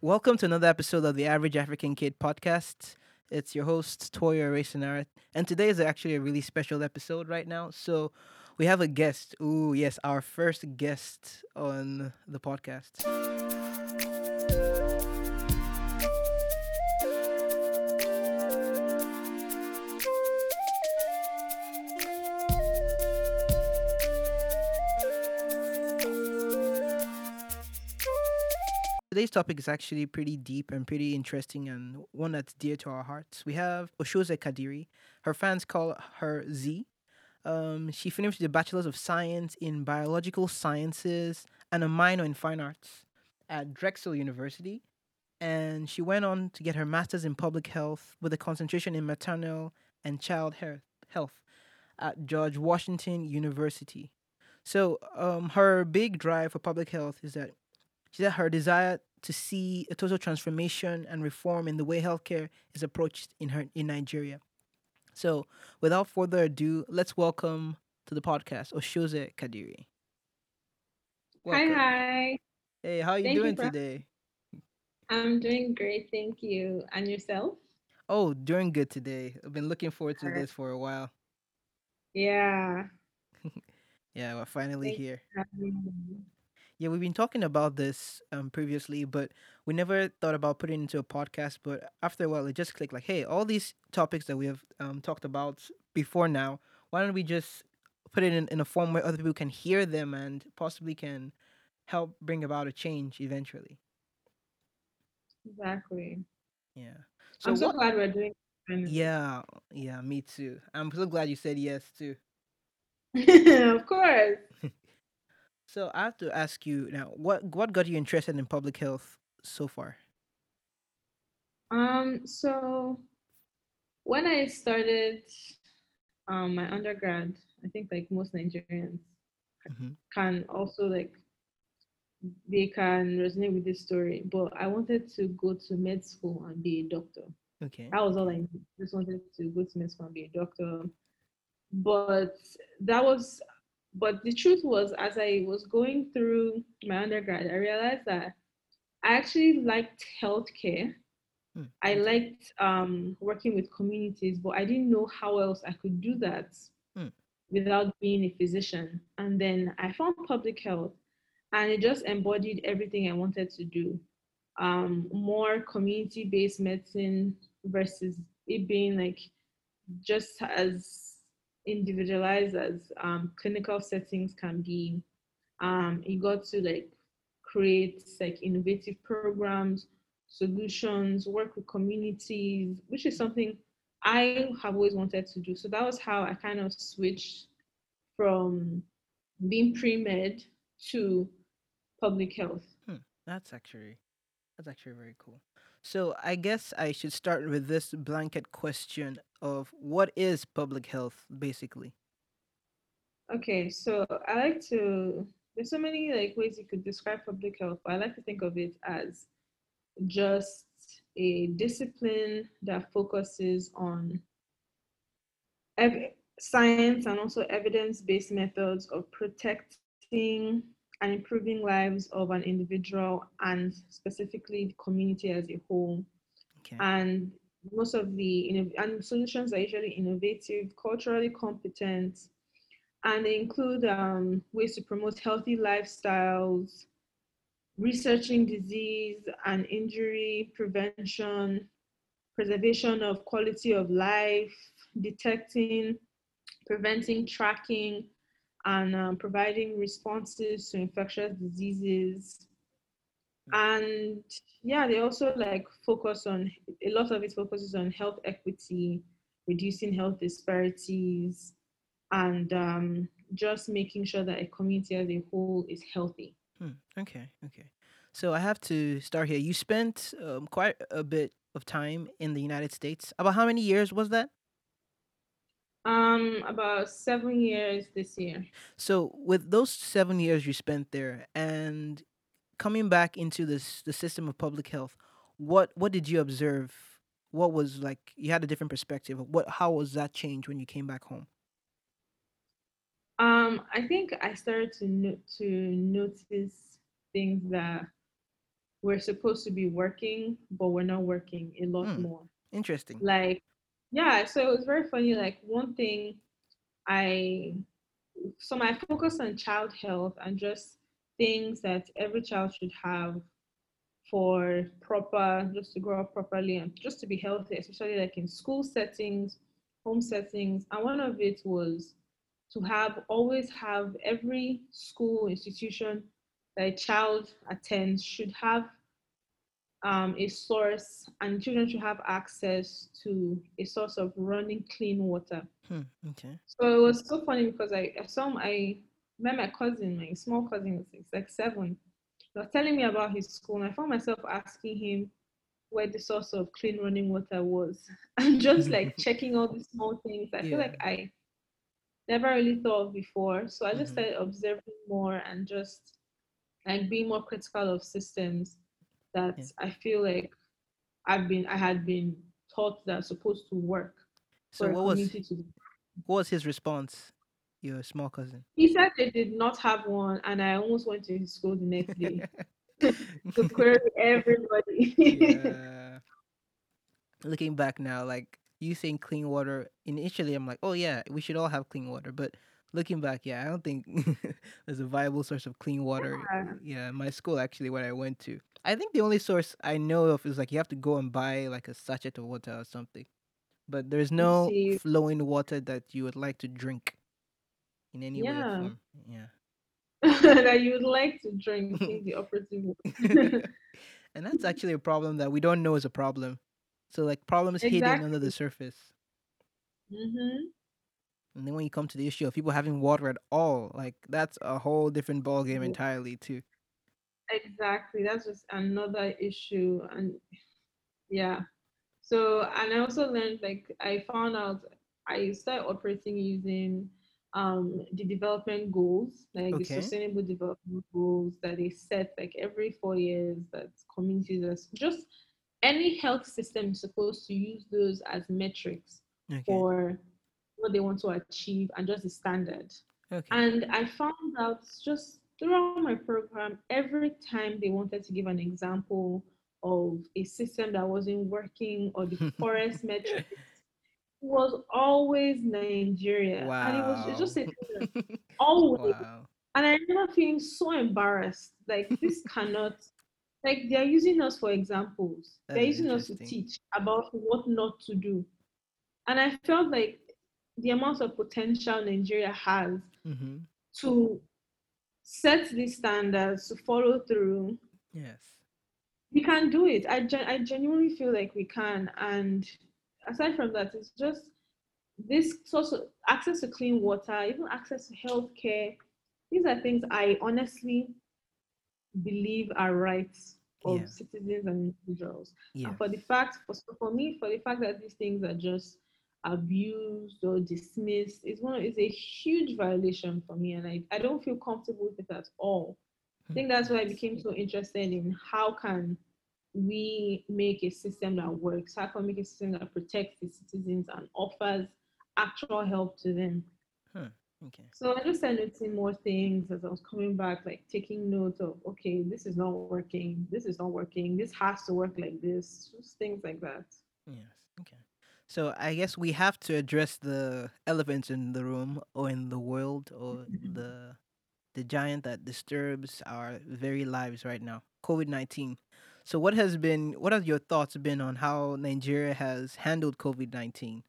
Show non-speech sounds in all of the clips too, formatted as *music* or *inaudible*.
Welcome to another episode of the Average African Kid podcast. It's your host, Toya Racinara, and today is actually a really special episode right now. So, we have a guest. Ooh, yes, our first guest on the podcast. Today's topic is actually pretty deep and pretty interesting and one that's dear to our hearts. We have Oshoze Kadiri. Her fans call her Zee. Um, she finished the Bachelor's of Science in Biological Sciences and a minor in Fine Arts at Drexel University. And she went on to get her Master's in Public Health with a concentration in maternal and child health at George Washington University. So, um, her big drive for public health is that she said her desire to see a total transformation and reform in the way healthcare is approached in her in Nigeria. So, without further ado, let's welcome to the podcast Oshoze Kadiri. Hi, Welcome. hi. Hey, how are you Thank you doing for. today? I'm doing great, thank you. And yourself? Oh, doing good today. I've been looking forward to Alright. this for a while. Yeah. *laughs* Yeah, we're finally Thank you here. For having me. Yeah, we've been talking about this um previously, but we never thought about putting it into a podcast. But after a while, it just clicked like, hey, all these topics that we have um talked about before now, why don't we just put it in, in a form where other people can hear them and possibly can help bring about a change eventually. Exactly. Yeah. So I'm so what? glad we're doing it. Yeah, yeah, me too. I'm so glad you said yes too. *laughs* Of course. *laughs* So I have to ask you now, what what got you interested in public health so far? Um, so when I started um my undergrad, I think like most Nigerians hmm can also like they can resonate with this story, but I wanted to go to med school and be a doctor. Okay. That was all I knew. Just wanted to go to med school and be a doctor. But that was, but the truth was, as I was going through my undergrad, I realized that I actually liked healthcare. Hmm, I liked um, working with communities, but I didn't know how else I could do that Hmm. without being a physician. And then I found public health, and it just embodied everything I wanted to do. Um, more community-based medicine versus it being like just as individualized as um, clinical settings can be. Um, you got to like create like innovative programs, solutions, work with communities, which is something I have always wanted to do. So that was how I kind of switched from being pre-med to public health. Hmm. That's actually that's actually very cool. So I guess I should start with this blanket question of what is public health basically? Okay, so I like to, there's so many like ways you could describe public health, but I like to think of it as just a discipline that focuses on ev- science and also evidence-based methods of protecting and improving lives of an individual and specifically the community as a whole. Okay. And most of the and solutions are usually innovative, culturally competent, and they include um, ways to promote healthy lifestyles, researching disease and injury prevention, preservation of quality of life, detecting, preventing, tracking, and um, providing responses to infectious diseases. And yeah, they also like focus on a lot of it focuses on health equity, reducing health disparities, and um, just making sure that a community as a whole is healthy. Hmm. Okay. Okay. So I have to start here. You spent um, quite a bit of time in the United States. About how many years was that? Um, about seven years this year. So with those seven years you spent there and coming back into this the system of public health, what what did you observe? What was like you had a different perspective. What how was that change when you came back home? Um, I think I started to no- to notice things that we're supposed to be working, but we're not working a lot Hmm. more. Interesting. Like, yeah, so it was very funny. Like, one thing I, so my focus on child health and just things that every child should have for proper, just to grow up properly and just to be healthy, especially like in school settings, home settings. And one of it was to have always have every school institution that a child attends should have um, a source, and children should have access to a source of running clean water. Hmm. Okay. So it was so funny because I, I saw I met my cousin, my small cousin, he's like seven. He was telling me about his school, and I found myself asking him where the source of clean running water was, *laughs* and just *laughs* like checking all these small things. I feel like I never really thought of before. So I just Mhm. started observing more and just like being more critical of systems that Yeah. I feel like I've been I had been taught that are supposed to work So what was to what was his response? Your small cousin. He said they did not have one, and I almost went to his school the next day *laughs* to query everybody. yeah. Looking back now, like you saying clean water, initially I'm like, oh yeah, we should all have clean water. But looking back, yeah, I don't think *laughs* there's a viable source of clean water. Yeah. Yeah, my school actually, what I went to. I think the only source I know of is like you have to go and buy like a sachet of water or something. But there's no see. flowing water that you would like to drink in any way or Yeah. form. Yeah. *laughs* that you would like to drink in the *laughs* operative word. *laughs* and that's actually a problem that we don't know is a problem. So like problems hidden under the Exactly. surface. hmm And then when you come to the issue of people having water at all, like that's a whole different ball game entirely too. Exactly. That's just another issue. And yeah. So, and I also learned like I found out I started operating using um the development goals, like the sustainable development goals that they set like every four years that communities are just any health system is supposed to use those as metrics Okay. for what they want to achieve and just the standard. Okay. And I found out just throughout my program, every time they wanted to give an example of a system that wasn't working or the *laughs* forest metrics, it was always Nigeria. Wow. And it was it's just wow. a *laughs* always. wow. And I remember feeling so embarrassed. Like this *laughs* cannot like they're using us for examples. That They're using us to teach about what not to do. And I felt like the amount of potential Nigeria has Mm-hmm. to set these standards, to follow through, Yes. we can do it. I, gen- I genuinely feel like we can. And aside from that, it's just this source of access to clean water, even access to healthcare. These are things I honestly believe are rights of citizens and individuals. Yes. And for the fact, for, for me, for the fact that these things are just abused or dismissed is one is a huge violation for me, and I, I don't feel comfortable with it at all. I think that's why I became so interested in how can we make a system that works? How can we make a system that protects the citizens and offers actual help to them? Okay. So I just started noticing more things as I was coming back, like taking note of, okay, this is not working, this is not working, this has to work like this, just things like that. Yes. So I guess we have to address the elephants in the room or in the world or mm-hmm. the the giant that disturbs our very lives right now. COVID nineteen. So what has been what have your thoughts been on how Nigeria has handled COVID nineteen?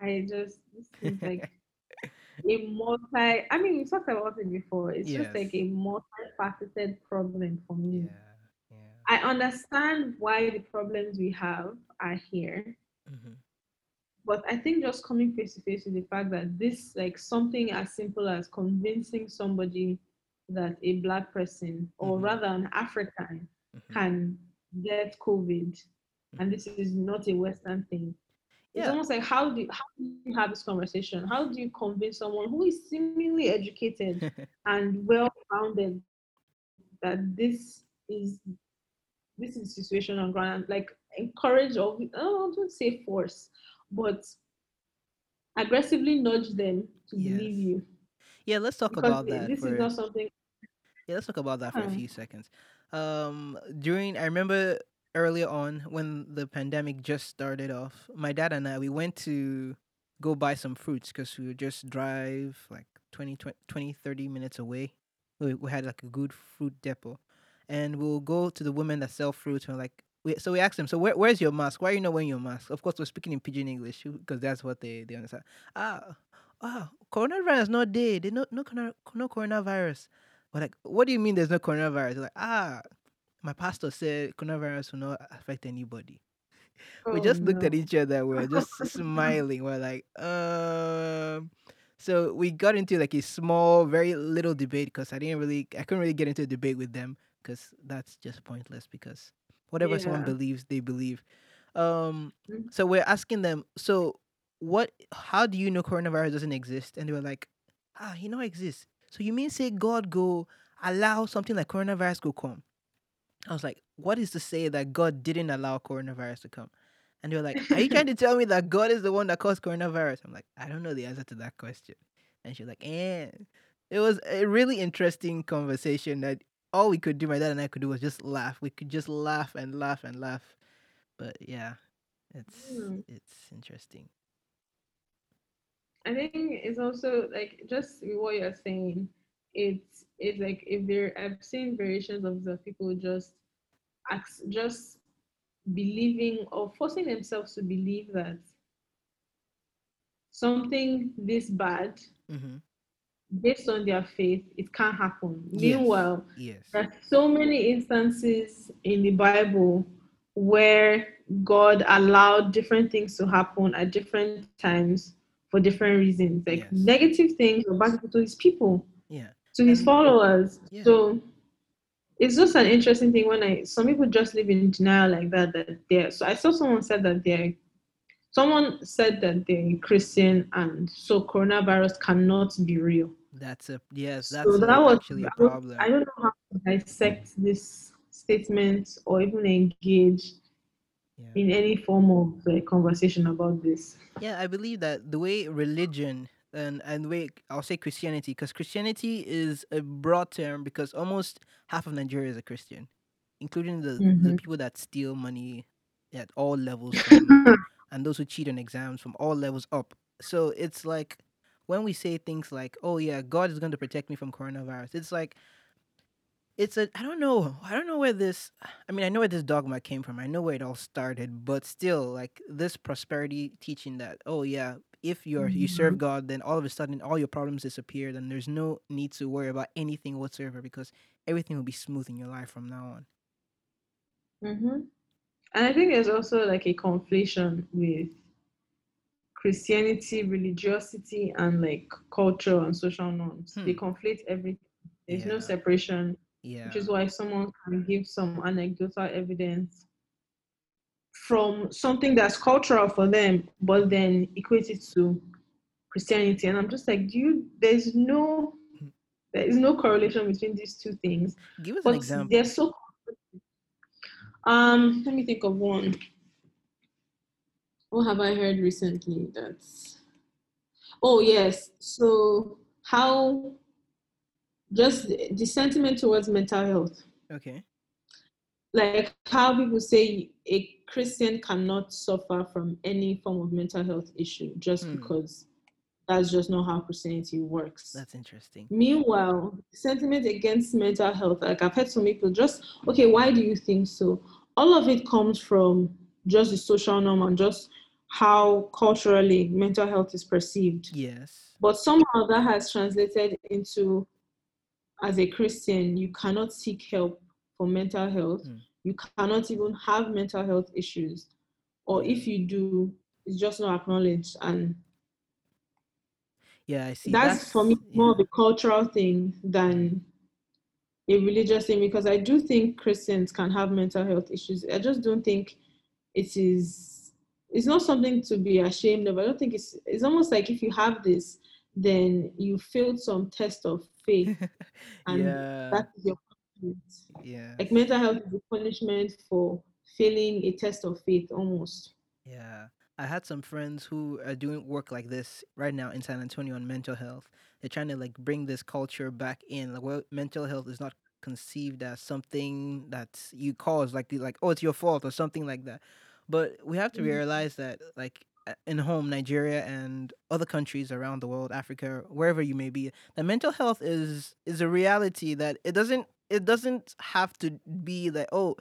I just this is like *laughs* a multi. I mean, we talked about it before. It's just like Yes. a multifaceted problem for me. Yeah. I understand why the problems we have are here, hmm but I think just coming face to face with the fact that this, like something as simple as convincing somebody that a black person, or Mhm. rather an African, hmm can get COVID, Mhm. and this is not a Western thing. It's Yeah. almost like how do how do you have this conversation? How do you convince someone who is seemingly educated *laughs* and well founded that this is this is the situation on ground? Like encourage or oh, don't say force, but aggressively nudge them to believe you yeah. Let's talk because about that this is not something. Yeah, let's talk about that for a few seconds. Um, during I remember earlier on when the pandemic just started off, my dad and I we went to go buy some fruits because we would just drive like 20, 20, 20, 30 minutes away. We, we had like a good fruit depot, and we'll go to the women that sell fruit and like. We, so we asked them, so where, where's your mask? Why are you not wearing your mask? Of course, we're speaking in pidgin English because that's what they, they understand. Ah, ah, coronavirus not there. They no no corona- no coronavirus. We're like, what do you mean there's no coronavirus? They're like, ah, my pastor said coronavirus will not affect anybody. We Oh just looked at each other. We were *laughs* just smiling. We're like, um. So we got into like a small, very little debate because I didn't really, I couldn't really get into a debate with them because that's just pointless. Because whatever someone believes, they believe. Um. Mm. So we're asking them. So what? How do you know coronavirus doesn't exist? And they were like, ah, you know, it exists. So you mean say God go allow something like coronavirus go come? I was like, what is to say that God didn't allow coronavirus to come? And they were like, are you trying to *laughs* tell me that God is the one that caused coronavirus? I'm like, I don't know the answer to that question. And she's like, eh. It was a really interesting conversation that all we could do, my dad and I could do was just laugh. We could just laugh and laugh and laugh. But yeah, it's Hmm. it's interesting. I think it's also like just what you're saying. It's it's like if there I've seen variations of the people just act, just believing or forcing themselves to believe that something this bad Mm-hmm. Based on their faith it can't happen. Yes. Meanwhile, Yes. There are so many instances in the Bible where God allowed different things to happen at different times for different reasons, like Yes. negative things or bad to his people, Yeah. to his And- followers. Yeah. So it's just an interesting thing when I some people just live in denial like that. That they're so I saw someone said that they're someone said that they're Christian and so coronavirus cannot be real. That's a yes. So That's a, that was actually a problem. I don't know how to dissect this statement or even engage Yeah. in any form of uh, conversation about this. Yeah, I believe that the way religion and and the way I'll say Christianity, because Christianity is a broad term because almost half of Nigeria is a Christian, including the, the Mhm. people that steal money at all levels from, *laughs* and those who cheat on exams from all levels up. So it's like when we say things like, "Oh yeah, God is going to protect me from coronavirus," it's like it's a I don't know I don't know where this I mean I know where this dogma came from I know where it all started but still like this prosperity teaching that oh yeah if you're you serve God then all of a sudden all your problems disappeared and there's no need to worry about anything whatsoever because everything will be smooth in your life from now on. Hmm And I think there's also like a conflation with Christianity, religiosity, and like culture and social norms. They Hmm. conflate everything. There's no separation, yeah which is why someone can give some anecdotal evidence from something that's cultural for them, but then equate it to Christianity. And I'm just like, do you? There's no, there is no correlation between these two things. give us an But example they're so. Um, let me think of one. What have I heard recently? That's. Oh yes. So how just the sentiment towards mental health okay like how people say a Christian cannot suffer from any form of mental health issue just Hmm. because that's just not how Christianity works. that's interesting Meanwhile, sentiment against mental health, like I've heard some people just, okay, why do you think so? All of it comes from just the social norm and just how culturally mental health is perceived. yes But somehow that has translated into, as a Christian, you cannot seek help for mental health. Mm. You cannot even have mental health issues. Or if you do, it's just not acknowledged. And yeah I see that's, for me more of a cultural thing than a religious thing because I do think Christians can have mental health issues. I just don't think it is it's not something to be ashamed of. I don't think it's it's almost like if you have this, then you failed some test of faith *laughs* and yeah that is your punishment. yeah Like mental health is a punishment for failing a test of faith almost. Yeah. I had some friends who are doing work like this right now in San Antonio on mental health. They're trying to like bring this culture back in, like where mental health is not conceived as something that you cause, like the- like oh it's your fault or something like that. But we have to Mhm. realize that like in home Nigeria and other countries around the world, Africa, wherever you may be, that mental health is is a reality that it doesn't it doesn't have to be like oh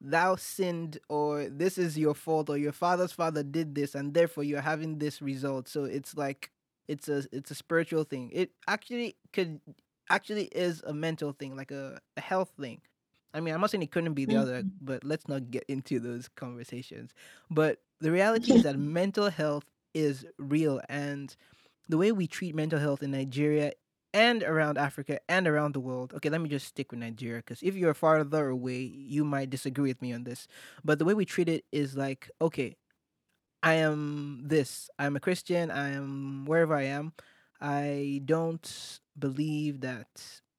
thou sinned or this is your fault or your father's father did this and therefore you're having this result. So it's like it's a it's a spiritual thing. It actually could actually is a mental thing like a, a health thing i mean i'm not saying it couldn't be the other Mhm. but let's not get into those conversations but the reality is that *laughs* mental health is real and the way we treat mental health in nigeria and around Africa and around the world. Okay, let me just stick with Nigeria because if you're farther away, you might disagree with me on this. But the way we treat it is like, okay, I am this. I'm a Christian. I am wherever I am. I don't believe that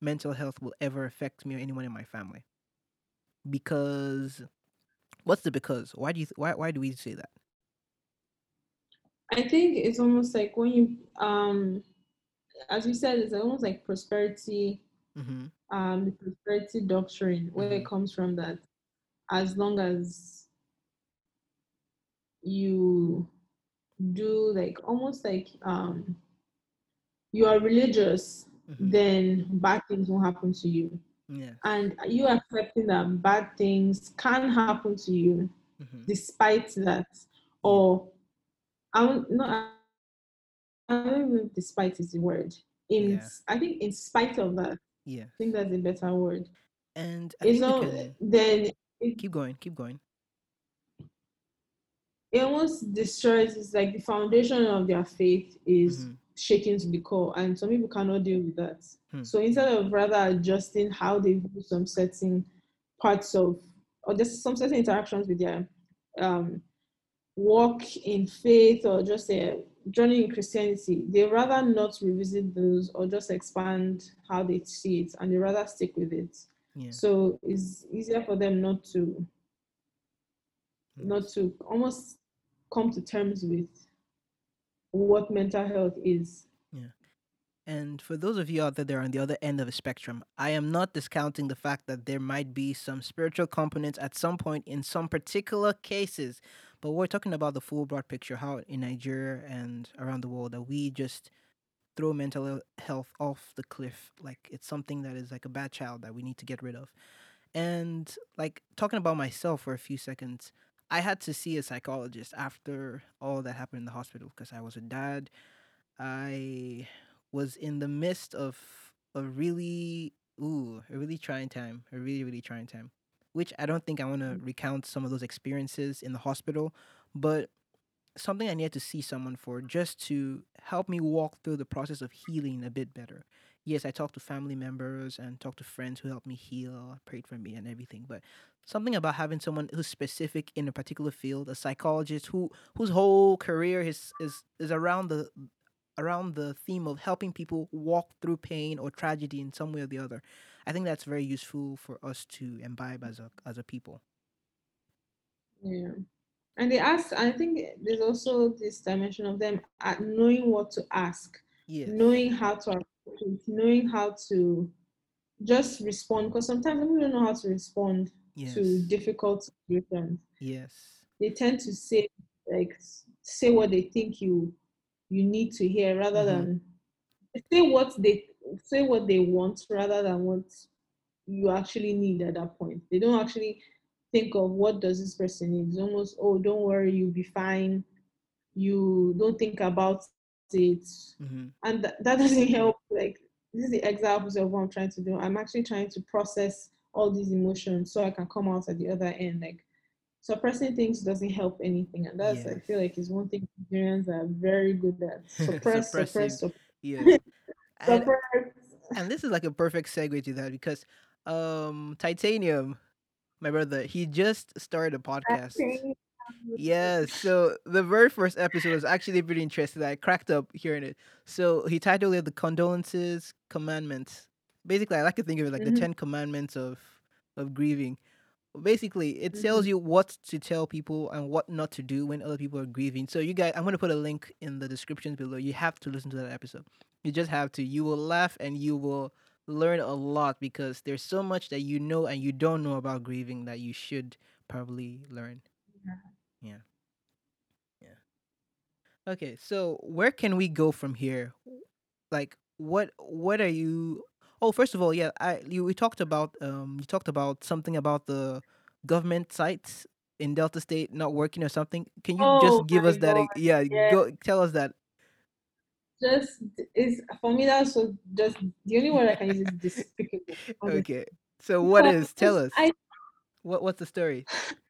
mental health will ever affect me or anyone in my family. Because what's the because? Why do you th- why why do we say that? I think it's almost like when you um as you said, it's almost like prosperity, Mm-hmm. um, the prosperity doctrine, where Mhm. it comes from that as long as you do like almost like um you are religious, Mm-hmm. then bad things won't happen to you. Yeah. And you accepting that bad things can happen to you Mm-hmm. despite that. Or I don't not I don't know if despite is the word. In Yeah. I think in spite of that, Yeah. I think that's a better word. And I It's think we not can then it, keep going, keep going. it almost destroys it's like the foundation of their faith is Mhm. Shaken to the core and some people cannot deal with that. Hmm. So instead of rather adjusting how they view some certain parts of or just some certain interactions with their um walk in faith or just a journey in Christianity, they rather not revisit those or just expand how they see it and they rather stick with it. Yeah. So it's easier for them not to not to almost come to terms with what mental health is. Yeah. And for those of you out there that are on the other end of the spectrum, I am not discounting the fact that there might be some spiritual components at some point in some particular cases. But we're talking about the full broad picture, how in Nigeria and around the world that we just throw mental health off the cliff. Like it's something that is like a bad child that we need to get rid of. And like talking about myself for a few seconds, I had to see a psychologist after all that happened in the hospital because I was a dad. I was in the midst of a really ooh, a really trying time, a really really trying time. Which I don't think I want to mm. recount some of those experiences in the hospital, but something I needed to see someone for just to help me walk through the process of healing a bit better. Yes, I talked to family members and talked to friends who helped me heal, prayed for me and everything, but something about having someone who's specific in a particular field, a psychologist who whose whole career is is, is around the around the theme of helping people walk through pain or tragedy in some way or the other. I think that's very useful for us to imbibe as a as a people. Yeah. And they ask, I think there's also this dimension of them at knowing what to ask, Yes. knowing how to approach it, knowing how to just respond. Because sometimes we don't know how to respond Yes. to difficult situations. Yes. They tend to say like say what they think you you need to hear rather Mhm. than say what they say what they want rather than what you actually need at that point. They don't actually think of what does this person need. It's almost oh don't worry you'll be fine. You don't think about it, hmm and th- that *laughs* doesn't help. Like this is the exact opposite of what I'm trying to do. I'm actually trying to process all these emotions so I can come out at the other end. Like suppressing things doesn't help anything, and that's I feel like is one thing Nigerians are very good at. Suppress, *laughs* Suppressing. suppress, suppress, Yes. *laughs* And suppress. and this is like a perfect segue to that because um Tytanium, my brother, he just started a podcast. Yeah, so the very first episode was actually pretty interesting. I cracked up hearing it. So he titled it "The Condolences Commandments." Basically, I like to think of it like the Mhm. Ten Commandments of of grieving. basically it tells you what to tell people and what not to do when other people are grieving. So you guys, I'm gonna put a link in the description below. You have to listen to that episode. You just have to. You will laugh and you will learn a lot because there's so much that you know and you don't know about grieving that you should probably learn. Yeah. Yeah. Okay, so where can we go from here? Like what what are you Oh, first of all, yeah, I you we talked about um you talked about something about the government sites in Delta State not working or something. Can you Oh just give us that? God. e- Yeah, Yeah. go tell us that. Just is for me that's so just the only word I can use is despicable. *laughs* Okay. So *laughs* what is? Tell us. I What what's the story?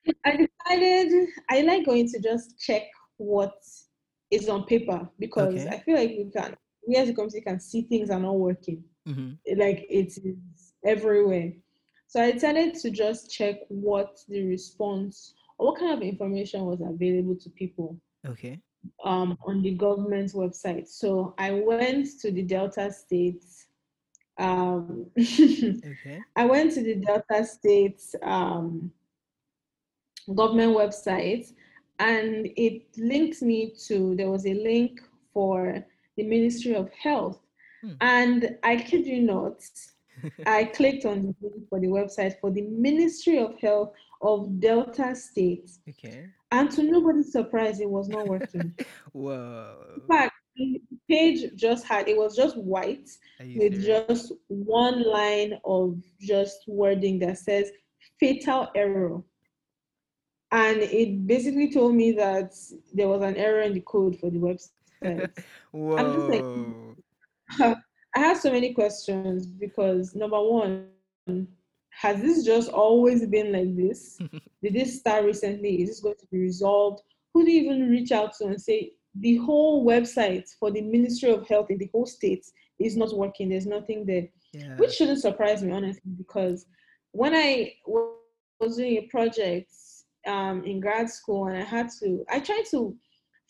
*laughs* I decided I like going to just check what is on paper because Okay. I feel like we can we as a community can see things are not working. Mhm. Like it is everywhere. So I decided to just check what the response or what kind of information was available to people Okay. um, on the government's website. So I went to the Delta State. Um, *laughs* Okay. I went to the Delta State um, government website and it linked me to, there was a link for the Ministry of Health. Hmm. And I kid you not, I *laughs* clicked on the link for the website for the Ministry of Health of Delta State. okay. And to nobody's surprise, it was not working. *laughs* Whoa. In fact, the page just had, it was just white with serious? just one line of just wording that says fatal error. And it basically told me that there was an error in the code for the website. *laughs* I'm just like, Whoa. I have so many questions because number one, has this just always been like this? *laughs* Did this start recently? Is this going to be resolved? Who do you even reach out to and say the whole website for the Ministry of Health in the whole state is not working? There's nothing there. yeah. which shouldn't surprise me honestly because when i was doing a project um, in grad school and i had to i tried to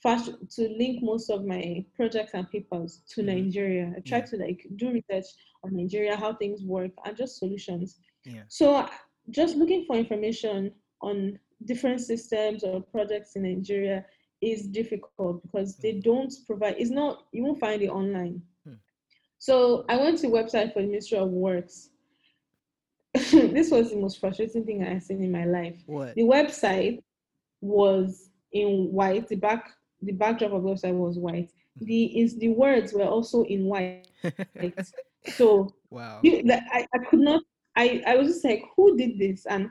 fast to link most of my projects and papers to Mhm. nigeria i try Yeah. to like do research on nigeria how things work and just solutions Yeah. so just looking for information on different systems or projects in nigeria is difficult because they don't provide it's not you won't find it online Hmm. so I went to the website for the Ministry of Works. *laughs* this was the most frustrating thing I've seen in my life. What? The website was in white. The back, the backdrop of the website was white. The is the words were also in white. *laughs* So wow. you, like, I, I could not. I I was just like, who did this and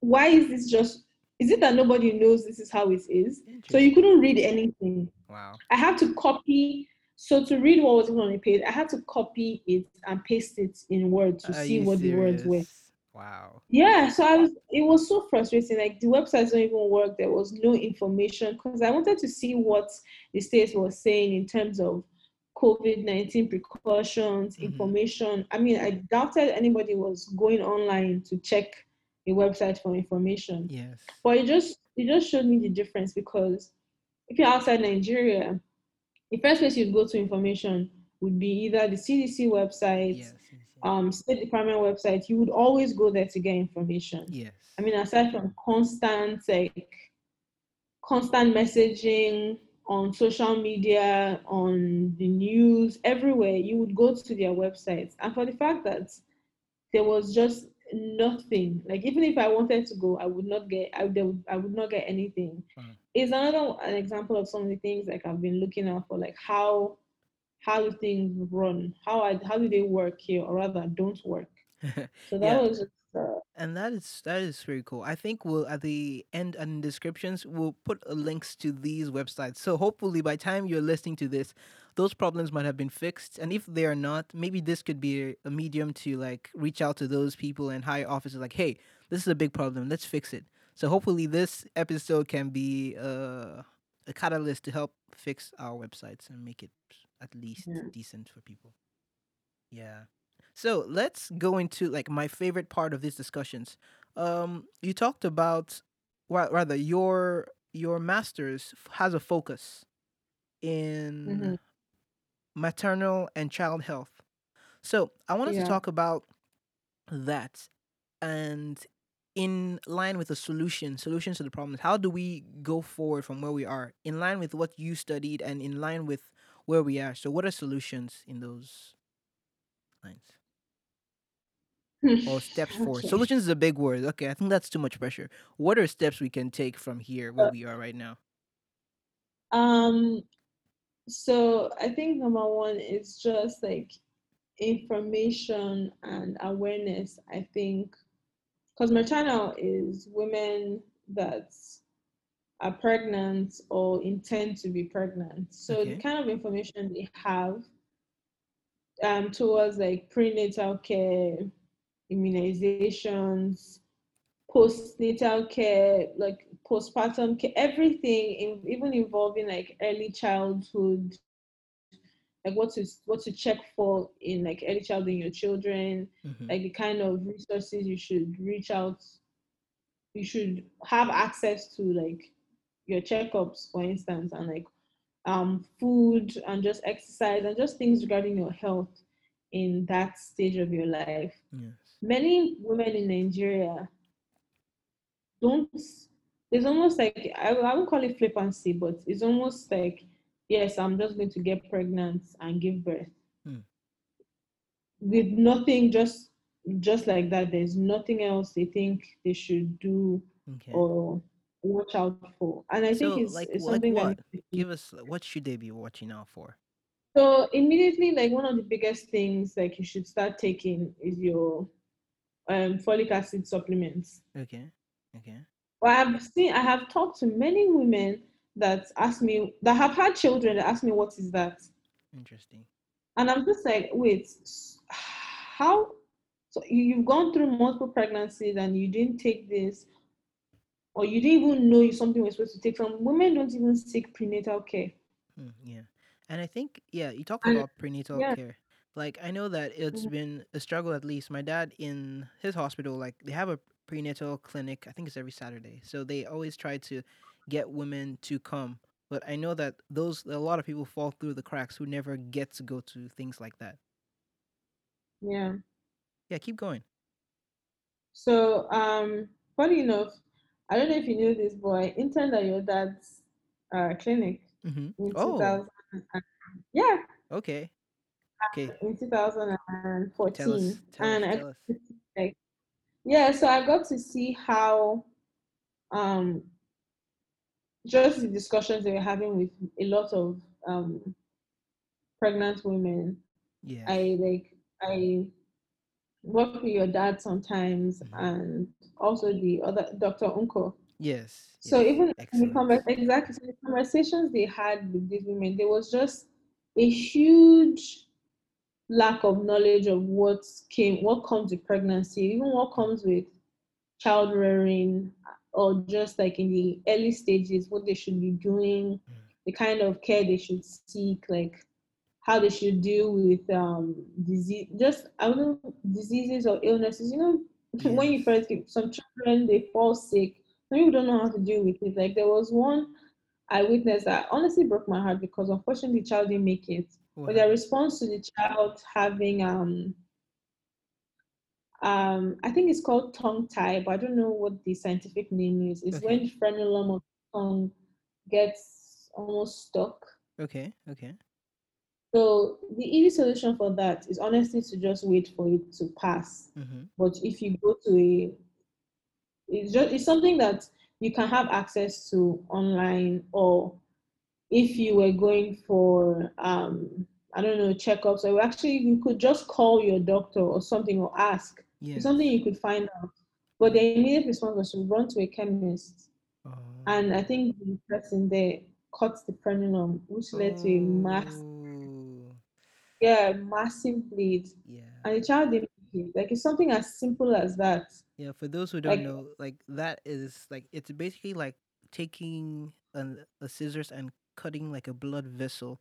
why is this just? Is it that nobody knows this is how it is? So you couldn't read anything. Wow. I had to copy. So to read what was on the page, I had to copy it and paste it in Word to Are see what the words were. Wow. Yeah, so I was. It was so frustrating. Like the websites don't even work. There was no information because I wanted to see what the states was saying in terms of COVID nineteen precautions, Mhm. information. I mean, I doubted anybody was going online to check a website for information. Yes. But it just it just showed me the difference because if you're outside Nigeria, the first place you'd go to information would be either the CDC website, Yes. Um, State Department website. You would always go there to get information. yes. I mean, aside from constant like constant messaging on social media, on the news, everywhere, you would go to their websites. And for the fact that there was just nothing, like even if I wanted to go, I would not get I would I would not get anything. Wow. Is another an example of some of the things like I've been looking out for, like how how do things run? How I, how do they work here, or rather, don't work? *laughs* So that Yeah. was uh, And that is that is very cool. I think we'll at the end and descriptions we'll put uh, links to these websites. So hopefully by time you're listening to this, those problems might have been fixed. And if they are not, maybe this could be a, medium to like reach out to those people and higher officers like, hey, this is a big problem. Let's fix it. So hopefully this episode can be uh, a catalyst to help fix our websites and make it at least Yeah. decent for people. Yeah. So let's go into like my favorite part of these discussions. Um, you talked about, well, rather your your master's has a focus in Mhm. maternal and child health. So I wanted Yeah. to talk about that and in line with the solution, solutions to the problems. How do we go forward from where we are in line with what you studied and in line with where we are? So, what are solutions in those lines or *laughs* steps forward? okay. Solutions is a big word. Okay, I think that's too much pressure. What are steps we can take from here where Uh, we are right now? Um, so I think number one is just like information and awareness. I think because my channel is women that are pregnant or intend to be pregnant. So the kind of information they have um, towards like prenatal care, immunizations, postnatal care, like postpartum care, everything, in, even involving like early childhood, like what to what to check for in like early childhood in your children, Mm-hmm. like the kind of resources you should reach out, you should have access to like your checkups, for instance, and like um food and just exercise and just things regarding your health in that stage of your life. Yes. Many women in Nigeria don't it's almost like I, I won't call it flippancy, but it's almost like yes, I'm just going to get pregnant and give birth Hmm. with nothing just just like that. There's nothing else they think they should do Okay. or watch out for, and I think it's, like, it's like something that what? be Give us what should they be watching out for? So immediately, like one of the biggest things like you should start taking is your um, folic acid supplements. Okay. Okay. Well, I've seen, I have talked to many women that ask me that have had children that ask me what is that, Interesting. and I'm just like, wait, *sighs* how? So you've gone through multiple pregnancies and you didn't take this, or you didn't even know something was supposed to take. Some women don't even seek prenatal care, Hmm, yeah. And I think, yeah, you talk and about prenatal yeah, care. Like, I know that it's mhm, been a struggle, at least. My dad in his hospital, like, they have a prenatal clinic. I think it's every Saturday. So they always try to get women to come. But I know that those, a lot of people fall through the cracks who never get to go to things like that. yeah. Yeah, keep going. So, um, funny enough, I don't know if you knew this, but I interned at your dad's uh, clinic Mm-hmm. in Oh, 2000. Yeah, okay. Okay. in 2014. Tell us, 2014, tell us, I tell us. like yeah, so I got to see how um just the discussions they were having with a lot of um pregnant women. Yeah. I like I work with your dad sometimes, Mm-hmm. and also the other Dr. Unko. Yes. So Yes. even in the conver- exactly so the conversations they had with these women, there was just a huge lack of knowledge of what came, what comes with pregnancy, even what comes with child rearing, or just like in the early stages, what they should be doing, Mm. the kind of care they should seek, like how they should deal with um disease, just I don't know diseases or illnesses. You know, *laughs* when you first give some children they fall sick, some people don't know how to deal with it. Like there was one I witnessed that honestly broke my heart because unfortunately the child didn't make it. What But their response to the child having um um I think it's called tongue tie, but I don't know what the scientific name is. It's when Okay. the frenulum of the tongue gets almost stuck. Okay. Okay. So the easy solution for that is honestly to just wait for it to pass. Mm-hmm. But if you go to a it's just it's something that you can have access to online or if you were going for um I don't know checkups or actually you could just call your doctor or something or ask. It's something you could find out. But the immediate response was to run to a chemist. And Oh. I think the person there cut the frenulum, which led to a mass Oh. Yeah, massive bleed. Yeah. And the child didn't it. Like it's something as simple as that. Yeah. For those who don't Like know, like that is like it's basically like taking an, a scissors and cutting like a blood vessel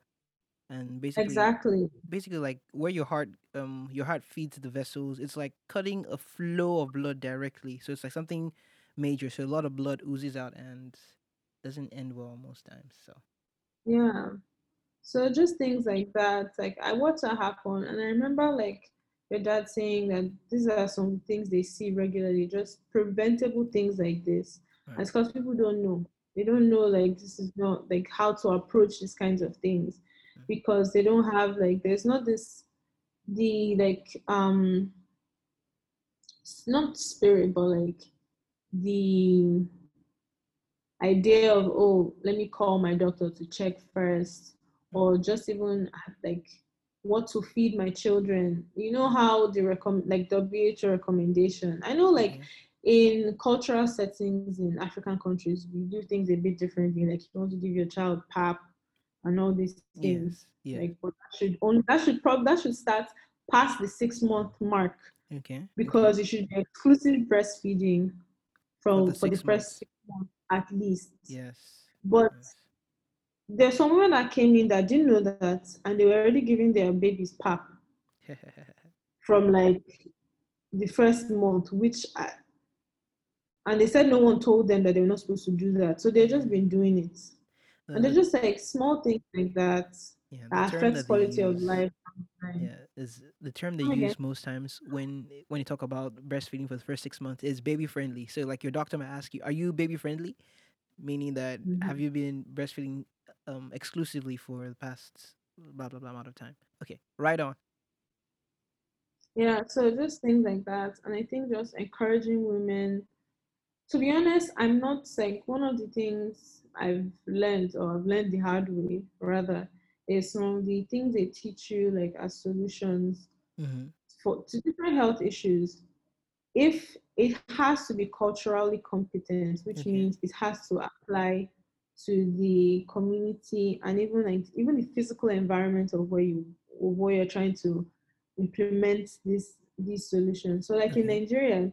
and basically exactly. basically like where your heart um your heart feeds the vessels it's like cutting a flow of blood directly so it's like something major so a lot of blood oozes out and doesn't end well most times so Yeah. So just things like that. Like I watched that happen and I remember like your dad saying that these are some things they see regularly, just preventable things like this. Right. It's because people don't know. They don't know like this is not like how to approach these kinds of things mm. because they don't have like there's not this the like um not spirit but like the idea of oh let me call my doctor to check first or just even like what to feed my children. You know how the recommend like who recommendation. I know like mm-hmm. in cultural settings in african countries we do things a bit differently. Like you want to give your child pap and all these things. Yes. yeah. like but that should only that should probably that should start past the six month mark okay. Because okay. it should be exclusive breastfeeding from for the, for the first six months at least. Yes. But yes there's someone that came in that didn't know that and they were already giving their babies pap *laughs* from like the first month which I, and they said no one told them that they were not supposed to do that. So they've just been doing it. Uh, and they're just like small things like that yeah, that affects that quality use, of life yeah is the term they okay. use most times when when you talk about breastfeeding for the first six months is baby friendly. So like your doctor might ask you are you baby friendly? Meaning that mm-hmm. have you been breastfeeding um exclusively for the past blah blah blah amount of time. Okay, right on. Yeah, so just things like that, and I think just encouraging women. To be honest, I'm not like one of the things I've learned or I've learned the hard way rather is some of the things they teach you like as solutions mm-hmm. for to different health issues. If it has to be culturally competent, which okay. means it has to apply to the community and even like even the physical environment of where you where you're trying to implement this these solutions. So like mm-hmm. in Nigeria,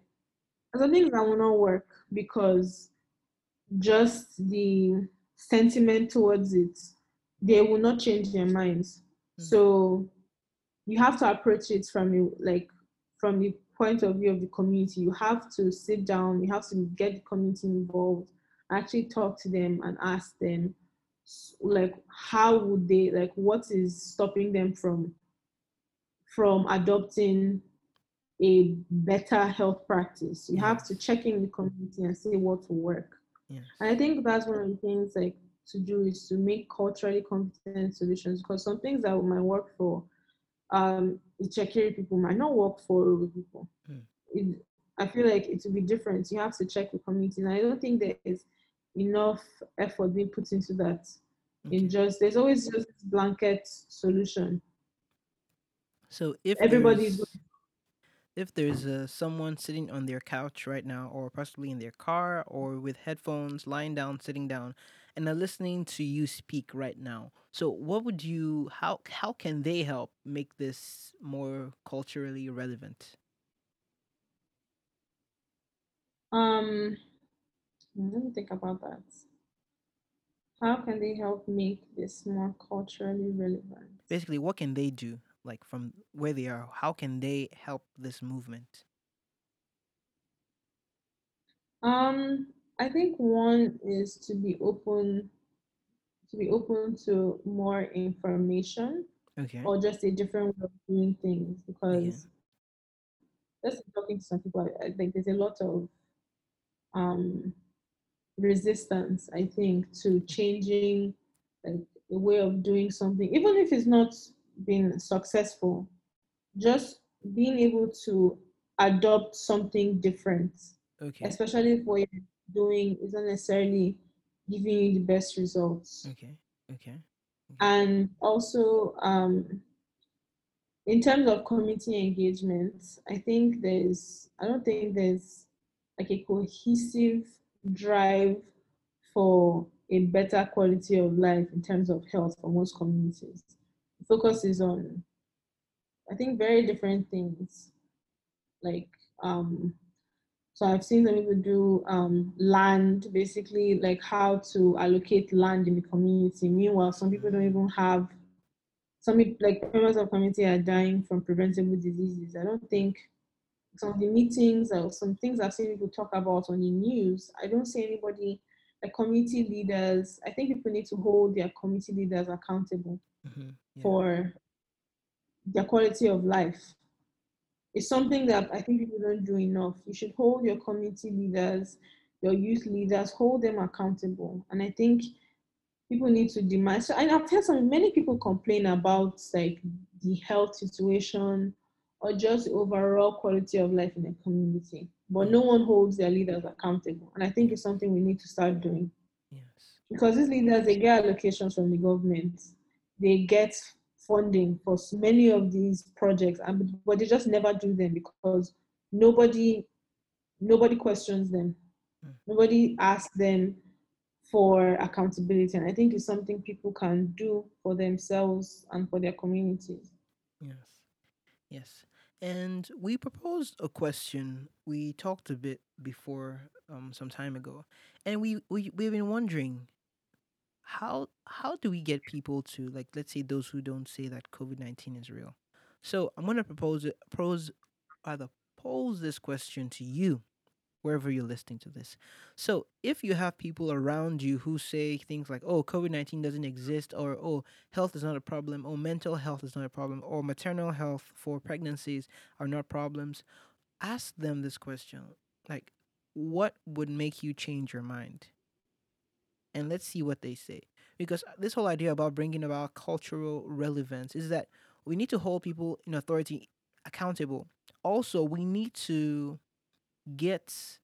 some things that will not work because just the sentiment towards it, they will not change their minds. Mm-hmm. So you have to approach it from you like from the point of view of the community. You have to sit down, you have to get the community involved actually talk to them and ask them like how would they like what is stopping them from from adopting a better health practice you yes. have to check in the community and see what will work yes. and i think that's one of the things like to do is to make culturally competent solutions because some things that might work for um Itsekiri people might not work for Urhobo people mm. it, i feel like it will be different you have to check the community and i don't think there is enough effort being put into that. Okay. In just there's always just blanket solution. So if everybody's if there's uh, someone sitting on their couch right now, or possibly in their car, or with headphones, lying down, sitting down, and are listening to you speak right now, so what would you how how can they help make this more culturally relevant? Um, let me think about that. How can they help make this more culturally relevant? Basically, what can they do? Like from where they are, how can they help this movement? Um, I think one is to be open to be open to more information okay. or just a different way of doing things because yeah. just talking to some people I think there's a lot of um resistance, I think, to changing like a way of doing something, even if it's not been successful, just being able to adopt something different. Okay. Especially if what you're doing isn't necessarily giving you the best results. Okay. Okay. okay. And also, um, in terms of community engagement, I think there's, I don't think there's like a cohesive drive for a better quality of life in terms of health for most communities. The focus is on, I think, very different things. Like, um, so I've seen some people do um, land, basically, like how to allocate land in the community. Meanwhile, some people don't even have, some like members of community are dying from preventable diseases. I don't think some of the meetings or some things I've seen people talk about on the news, I don't see anybody like community leaders. I think people need to hold their community leaders accountable mm-hmm. yeah. for their quality of life. it's something that I think people don't do enough. You should hold your community leaders, your youth leaders, hold them accountable. And I think people need to demand. So I've heard some many people complain about like the health situation or just overall quality of life in the community. But no one holds their leaders accountable. And I think it's something we need to start doing. Yes. Because these leaders, they get allocations from the government. They get funding for many of these projects, and but they just never do them because nobody nobody questions them. Mm. Nobody asks them for accountability. And I think it's something people can do for themselves and for their communities. Yes. Yes. And we proposed a question. We talked a bit before um, some time ago. And we, we, we've been wondering how how do we get people to like let's say those who don't say that COVID nineteen is real. So I'm gonna propose it pose either pose this question to you wherever you're listening to this. So, if you have people around you who say things like, oh, COVID 19 doesn't exist, or oh, health is not a problem, or mental health is not a problem, or maternal health for pregnancies are not problems, ask them this question like, what would make you change your mind? And let's see what they say. Because uh, this whole idea about bringing about cultural relevance is that we need to hold people in authority accountable. Also, we need to get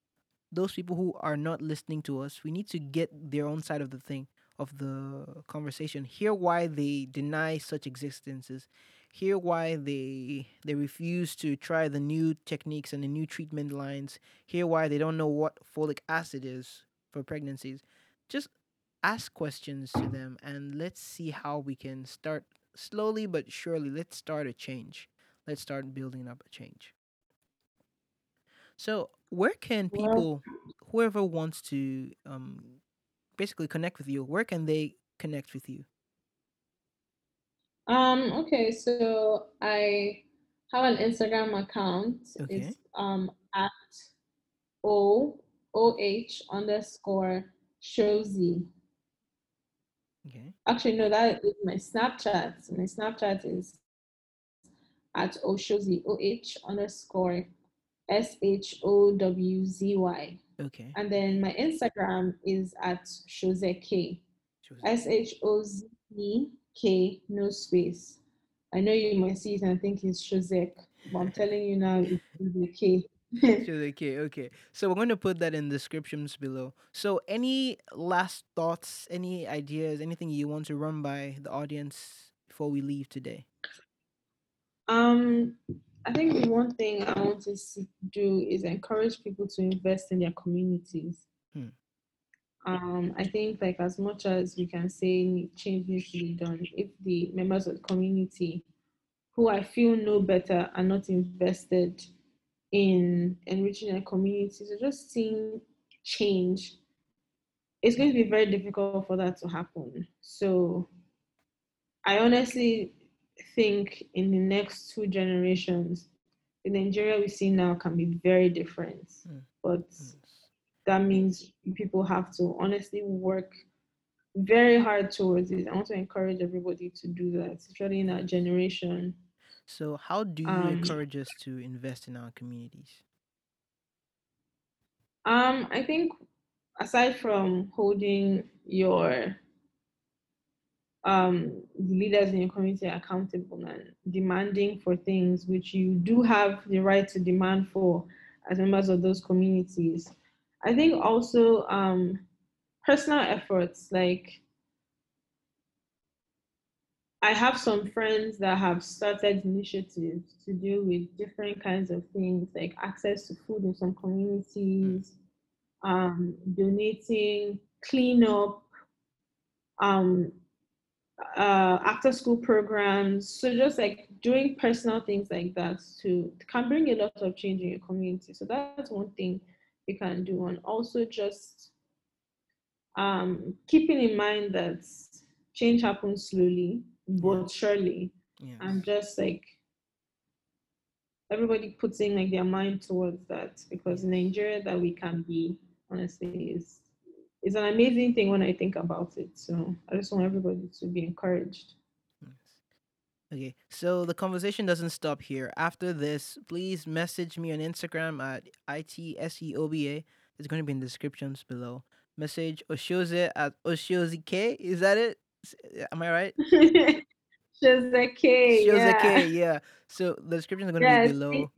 those people who are not listening to us, we need to get their own side of the thing, of the conversation, hear why they deny such existences, hear why they they refuse to try the new techniques and the new treatment lines, hear why they don't know what folic acid is for pregnancies. Just ask questions to them and let's see how we can start slowly but surely let's start a change. Let's start building up a change. So, where can people, whoever wants to, um, basically connect with you, where can they connect with you? Um, okay, so I have an Instagram account. Okay. It's um at O O H underscore Shozi. Okay. Actually, no, that is my Snapchat. My Snapchat is at Oshozi O H underscore S H O W Z Y. Okay. And then my Instagram is at Shozek. S H O Z E K, no space. I know you might see it and think it's Shozek, but I'm telling you now it's K. *laughs* okay, okay. So we're going to put that in descriptions below. So any last thoughts, any ideas, anything you want to run by the audience before we leave today? Um I think the one thing I want to do is encourage people to invest in their communities. Hmm. Um, I think like as much as we can say change needs to be done, if the members of the community who I feel know better are not invested in enriching their communities or just seeing change, it's going to be very difficult for that to happen. So I honestly think in the next two generations, the Nigeria we see now can be very different. Mm. But mm. that means people have to honestly work very hard towards it. I want to encourage everybody to do that, especially in our generation. So, how do you um, encourage us to invest in our communities? Um, I think aside from holding your um, leaders in your community are accountable and demanding for things which you do have the right to demand for as members of those communities. I think also um, personal efforts like I have some friends that have started initiatives to deal with different kinds of things like access to food in some communities, um, donating, cleanup, um, uh, after school programs. So just like doing personal things like that to can bring a lot of change in your community. So that's one thing you can do. And also just um, keeping in mind that change happens slowly but surely. Yes. And just like everybody putting like their mind towards that because Nigeria that we can be honestly is it's an amazing thing when I think about it. So I just want everybody to be encouraged. Okay, so the conversation doesn't stop here. After this, please message me on Instagram at ITSEOBA. It's going to be in the descriptions below. Message Oshoze at Oshozek. Is that it? Am I right? *laughs* Yeah. Shozeke, yeah. So the description is going to be below.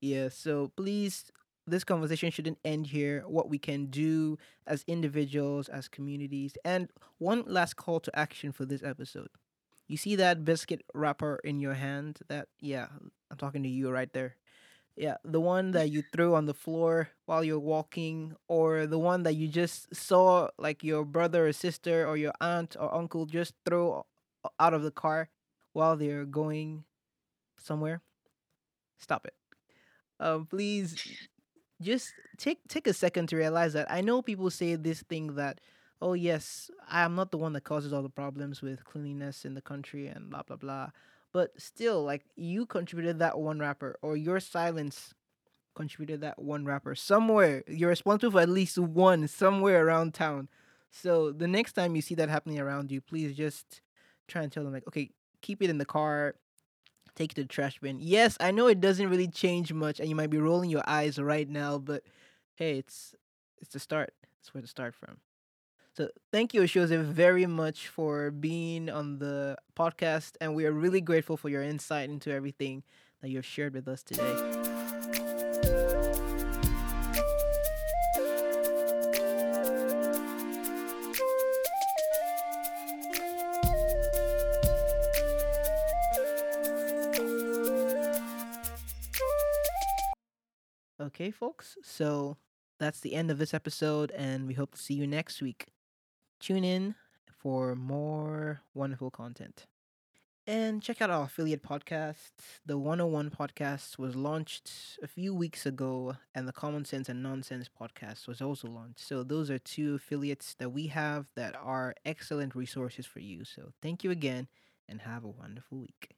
Yeah, so please, this conversation shouldn't end here. What we can do as individuals, as communities, and one last call to action for this episode. You see that biscuit wrapper in your hand? That, yeah, I'm talking to you right there. Yeah, the one that you threw on the floor while you're walking, or the one that you just saw like your brother or sister or your aunt or uncle just throw out of the car while they're going somewhere. Stop it. Um, please just take take a second to realize that I know people say this thing that, oh yes, I am not the one that causes all the problems with cleanliness in the country and blah blah blah. But still, like you contributed that one wrapper, or your silence contributed that one wrapper somewhere. You're responsible for at least one somewhere around town. So the next time you see that happening around you, please just try and tell them like, okay, keep it in the car, take to the trash bin. Yes, I know it doesn't really change much, and you might be rolling your eyes right now, but hey, it's it's the start. It's where to start from. So thank you, Oshoze, very much for being on the podcast, and we are really grateful for your insight into everything that you've shared with us today. Okay, folks. So that's the end of this episode, and we hope to see you next week. Tune in for more wonderful content. And check out our affiliate podcast. The 101 podcast was launched a few weeks ago, and the Common Sense and Nonsense podcast was also launched. So, those are two affiliates that we have that are excellent resources for you. So, thank you again, and have a wonderful week.